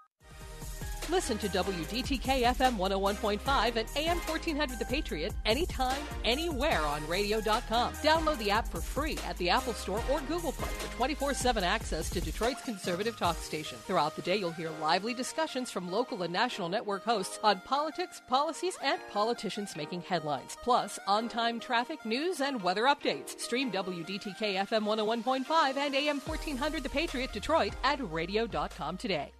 Listen to WDTK FM 101.5 and AM 1400 The Patriot anytime, anywhere on radio.com. Download the app for free at the Apple Store or Google Play for 24 7 access to Detroit's conservative talk station. Throughout the day, you'll hear lively discussions from local and national network hosts on politics, policies, and politicians making headlines. Plus, on time traffic, news, and weather updates. Stream WDTK FM 101.5 and AM 1400 The Patriot Detroit at radio.com today.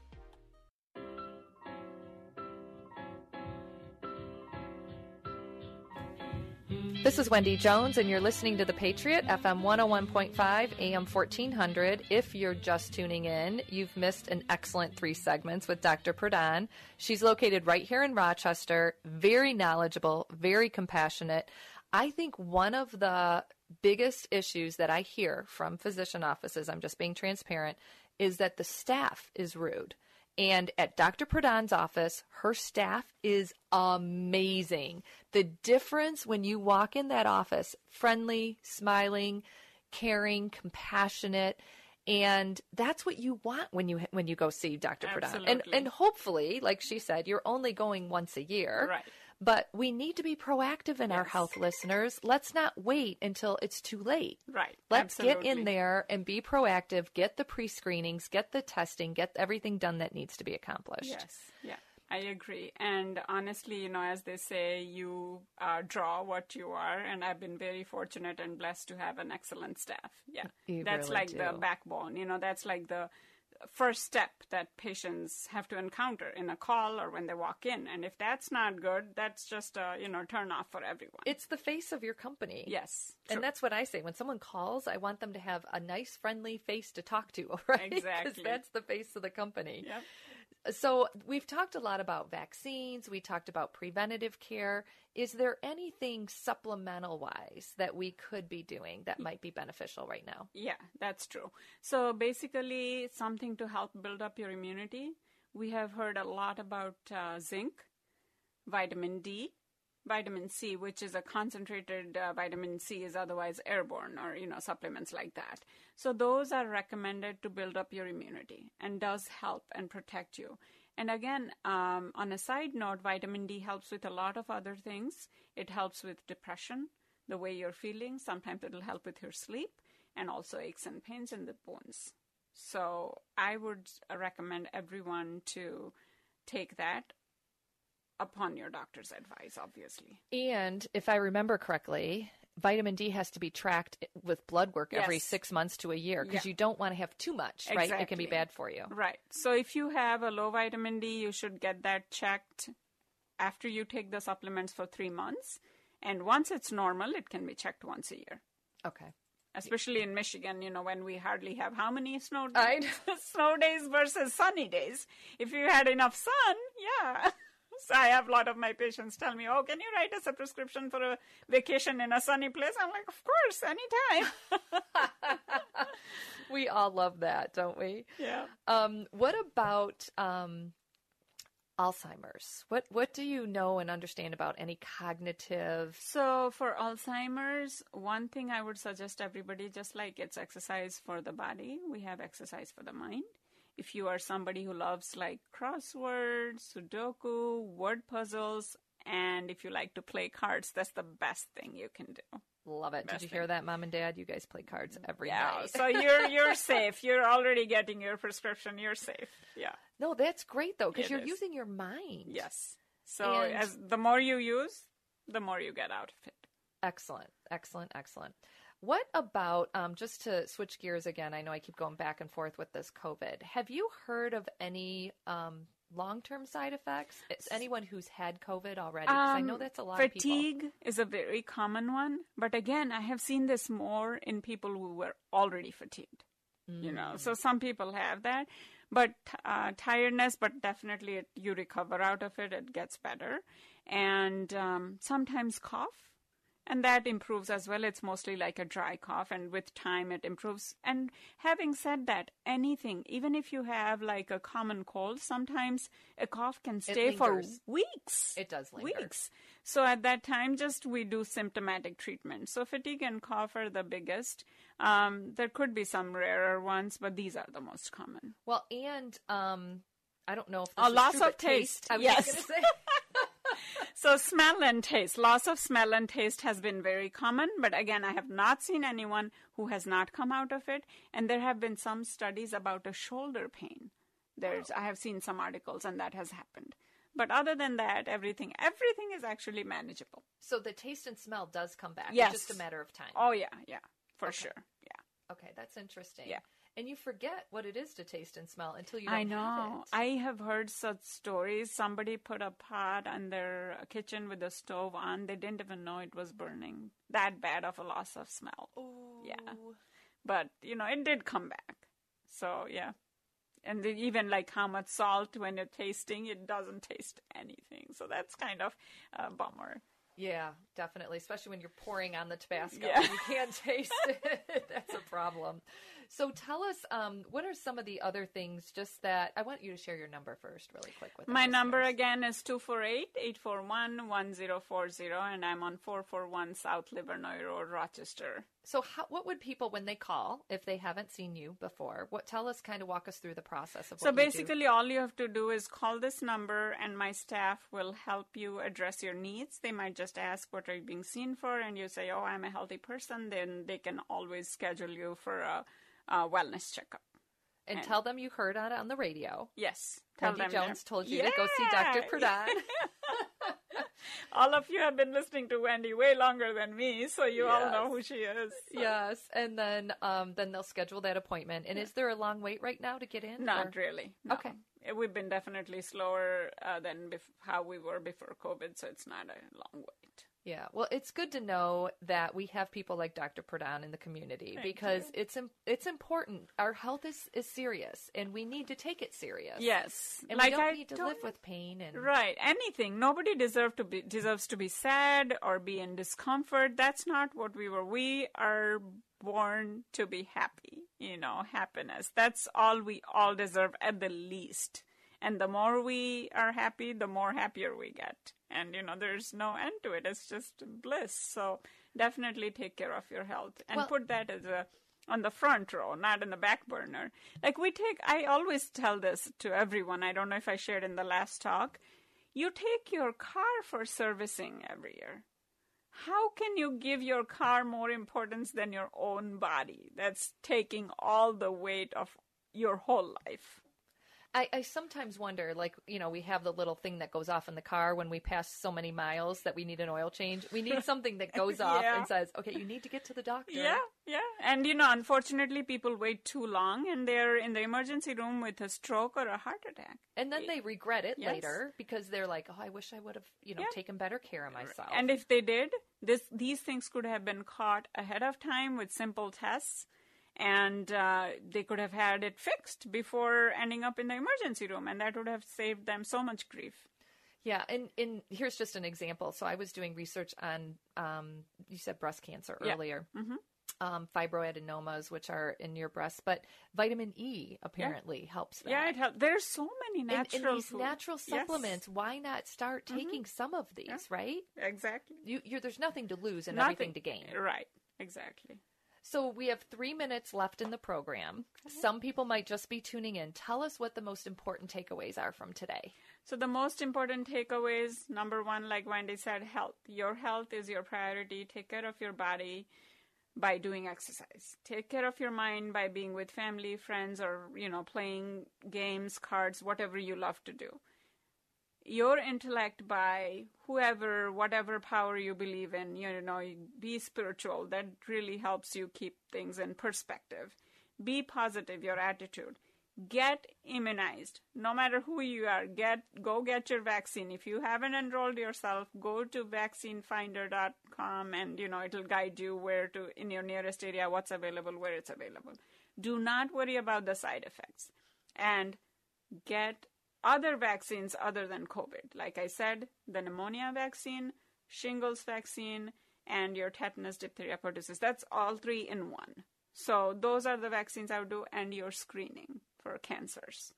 This is Wendy Jones, and you're listening to The Patriot, FM 101.5, AM 1400. If you're just tuning in, you've missed an excellent three segments with Dr. Pradhan. She's located right here in Rochester, very knowledgeable, very compassionate. I think one of the biggest issues that I hear from physician offices, I'm just being transparent, is that the staff is rude. And at Dr. Pradhan's office, her staff is amazing. The difference when you walk in that office, friendly, smiling, caring, compassionate, and that's what you want when you when you go see Dr. Pradhan. And and hopefully, like she said, you're only going once a year. Right. But we need to be proactive in our health listeners. Let's not wait until it's too late. Right. Let's get in there and be proactive, get the pre screenings, get the testing, get everything done that needs to be accomplished. Yes, yeah, I agree. And honestly, you know, as they say, you uh, draw what you are, and I've been very fortunate and blessed to have an excellent staff. Yeah, You that's really like the backbone. You know, that's like the first step that patients have to encounter in a call or when they walk in. And if that's not good, that's just a you know turn off for everyone. It's the face of your company. Yes, And true. that's what I say. When someone calls, I want them to have a nice, friendly face to talk to, <laughs> right? Exactly. Because that's the face of the company. Yep. So we've talked a lot about vaccines. We talked about preventative care. Is there anything supplemental wise that we could be doing that might be beneficial right now? Yeah, that's true. So basically, something to help build up your immunity. We have heard a lot about uh, zinc, vitamin D, vitamin C, which is a concentrated uh, vitamin C, is otherwise airborne, or you know supplements like that. So those are recommended to build up your immunity and does help and protect you. And again, um, on a side note, vitamin D helps with a lot of other things. It helps with depression, the way you're feeling. Sometimes it'll help with your sleep and also aches and pains in the bones. So I would recommend everyone to take that upon your doctor's advice, obviously. And if I remember correctly, vitamin D has to be tracked with blood work every six months to a year because Yeah. you don't want to have too much, right? It can be bad for you. Right. So if you have a low vitamin D, you should get that checked after you take the supplements for three months. And once it's normal, it can be checked once a year. Okay. Especially in Michigan, you know, when we hardly have how many snow I <laughs> snow days versus sunny days. If you had enough sun, yeah. <laughs> I have a lot of my patients tell me, "Oh, can you write us a prescription for a vacation in a sunny place?" I'm like, "Of course, anytime." <laughs> we all love that, don't we? Yeah. Um, what about um, Alzheimer's? What what do you know and understand about any cognitive? So for Alzheimer's, one thing I would suggest everybody, just like it's exercise for the body, we have exercise for the mind. If you are somebody who loves like crosswords, Sudoku, word puzzles, and if you like to play cards, that's the best thing you can do. Love it. Best Did you hear that, Mom and Dad? You guys play cards every Yeah, night. so you're you're <laughs> safe. You're already getting your prescription. You're safe. Yeah. no, that's great though because you're is. using your mind. Yes. So And- as the more you use, the more you get out of it. Excellent, excellent, excellent. What about um, just to switch gears again? I know I keep going back and forth with this COVID. Have you heard of any um, long-term side effects? Is anyone who's had COVID already? 'Cause I know Um, that's a lot of people. Fatigue is a very common one, but again, I have seen this more in people who were already fatigued. You know, Mm. so some people have that, but uh, tiredness, but definitely it, you recover out of it. It gets better, and um, sometimes cough. And that improves as well. It's mostly like a dry cough, and with time it improves. And having said that, anything, even if you have like a common cold, sometimes a cough can stay for weeks. It does linger. Weeks. So at that time, just we do symptomatic treatment. So fatigue and cough are the biggest. Um, there could be some rarer ones, but these are the most common. Well, and um, I don't know if A loss true, of but taste. I was yes. gonna say. So smell and taste. Loss of smell and taste has been very common, but again, I have not seen anyone who has not come out of it. And there have been some studies about a shoulder pain. There's, oh. I have seen some articles, and that has happened. But other than that, everything, everything is actually manageable. So the taste and smell does come back. Yes. It's just a matter of time. Oh yeah, yeah, for Okay. sure. Yeah. Okay, that's interesting. Yeah. And you forget what it is to taste and smell until you don't I have know. it. I have heard such stories. Somebody put a pot on their kitchen with the stove on. They didn't even know it was burning. That bad of a loss of smell. Yeah. But, you know, it did come back. So, yeah. And even like how much salt when you're tasting, it doesn't taste anything. So that's kind of a bummer. Yeah, definitely. Especially when you're pouring on the Tabasco Yeah. you can't taste it. <laughs> That's a problem. So tell us, um, what are some of the other things just that I want you to share your number first, really quick with My number again is 248-841-1040 and I'm on 441 South Livernois Road, Rochester. So how, what would people when they call if they haven't seen you before? What tell us kind of walk us through the process of what So basically, all you have to do is call this number, and my staff will help you address your needs. They might just ask, What are you being seen for? And you say, Oh, I'm a healthy person. Then they can always schedule you for a, a wellness checkup. and, tell them you heard on it on the radio. Yes. Tell Wendy Jones told you to go see Dr. Yeah. Pradhan. <laughs> <laughs> all of you have been listening to Wendy way longer than me, so you all know who she is. yes, and then um, then they'll schedule that appointment. And is there a long wait right now to get in? Not or- really. no. Okay. Uh, We've been definitely slower uh, than bef- how we were before COVID, so it's not a long wait. Yeah, well, it's good to know that we have people like Dr. Pradhan in the community Thank because you. it's it's important. Our health is, is serious, and we need to take it serious. Yes, and like we don't I need to don't- live with pain and Right. Anything. Nobody deserve to be deserves to be sad or be in discomfort. That's not what we were. We are born to be happy. You know, happiness. That's all we all deserve at the least. And the more we are happy, the more happier we get. And you know, there's no end to it. It's just bliss. So definitely take care of your health and Well- put that as a on the front row, not in the back burner. Like we take, I always tell this to everyone. I don't know if I shared in the last talk. You take your car for servicing every year. How can you give your car more importance than your own body? That's taking all the weight of your whole life. I, I sometimes wonder, like, you know, we have the little thing that goes off in the car when we pass so many miles that we need an oil change. We need something that <laughs> goes off and says, okay, you need to get to the doctor. Yeah, yeah. And you know, unfortunately, people wait too long and they're in the emergency room with a stroke or a heart attack. And then they regret it Yes. later because they're like, oh, I wish I would have, you know, Yeah. taken better care of myself. And if they did, this these things could have been caught ahead of time with simple tests, and uh, they could have had it fixed before ending up in the emergency room, and that would have saved them so much grief. Yeah, and, and here's just an example. So I was doing research on, um, you said breast cancer Yeah. earlier, Mhm. um, fibroadenomas, which are in your breast, but vitamin E apparently helps that. Yeah, it helps. There's so many And- and natural these food- natural Yes. Mm-hmm. supplements. Why not start taking some of these? Right? Exactly. You, you're, there's nothing to lose and Nothing- everything to gain. Right. Exactly. So we have three minutes left in the program. Some people might just be tuning in. Tell us what the most important takeaways are from today. So the most important takeaways, number one, like Wendy said, health. Your health is your priority. Take care of your body by doing exercise. Take care of your mind by being with family, friends, or you know, playing games, cards, whatever you love to do. Your intellect by whoever, whatever power you believe in, you know, be spiritual. That really helps you keep things in perspective. Be positive, your attitude. Get immunized. No matter who you are get go get your vaccine. If you haven't enrolled yourself go to vaccinefinder.com and you know it'll guide you where to in your nearest area what's available where it's available. Do not worry about the side effects. And get other vaccines other than covid like i said the pneumonia vaccine shingles vaccine and your tetanus, diphtheria, pertussis. That's all three in one. So those are the vaccines I would do, and your screening for cancers,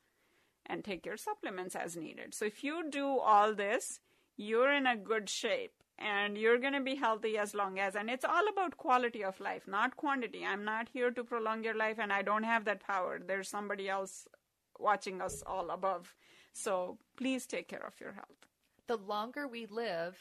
and take your supplements as needed. So if you do all this, you're in a good shape and you're going to be healthy as long as and it's all about quality of life not quantity i'm not here to prolong your life and i don't have that power there's somebody else watching us all above so please take care of your health The longer we live,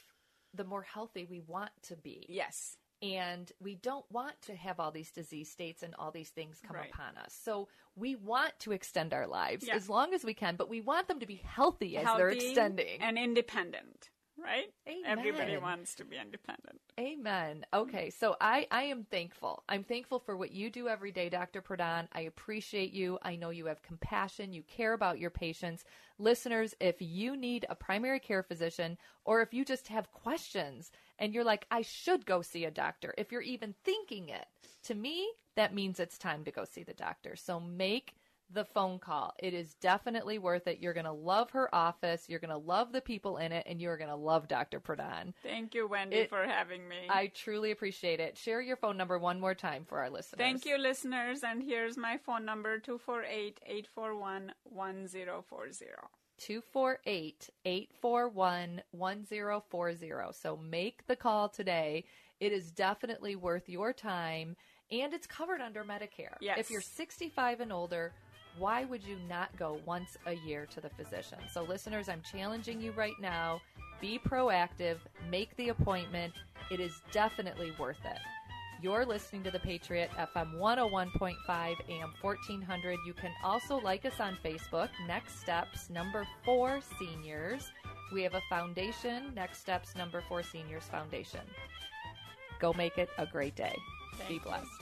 the more healthy we want to be. Yes. And we don't want to have all these disease states and all these things come Right. upon us. So we want to extend our lives Yeah. as long as we can, but we want them to be healthy as they're extending. and independent right everybody wants to be independent Amen. Okay, so I, I am thankful. I'm thankful for what you do every day, Dr. Pradhan. I appreciate you. I know you have compassion. You care about your patients. Listeners, if you need a primary care physician or if you just have questions and you're like, I should go see a doctor, if you're even thinking it, to me, that means it's time to go see the doctor. So make the phone call. It is definitely worth it. You're going to love her office. You're going to love the people in it, and you're going to love Dr. Pradhan. thank you wendy It- for having me I truly appreciate it. Share your phone number one more time for our listeners. Thank you, listeners. And here's my phone number 248-841-1040. 248 841 1040. So make the call today. It is definitely worth your time and it's covered under Medicare. Yes. If you're 65 and older, why would you not go once a year to the physician? So, listeners, I'm challenging you right now. Be proactive, make the appointment. It is definitely worth it. You're listening to the Patriot FM 101.5 AM 1400. You can also like us on Facebook, Next Steps number 4 Seniors. We have a foundation, Next Steps number 4 Seniors Foundation. Go make it a great day. Be blessed.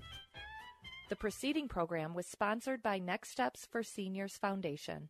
The preceding program was sponsored by Next Steps for Seniors Foundation.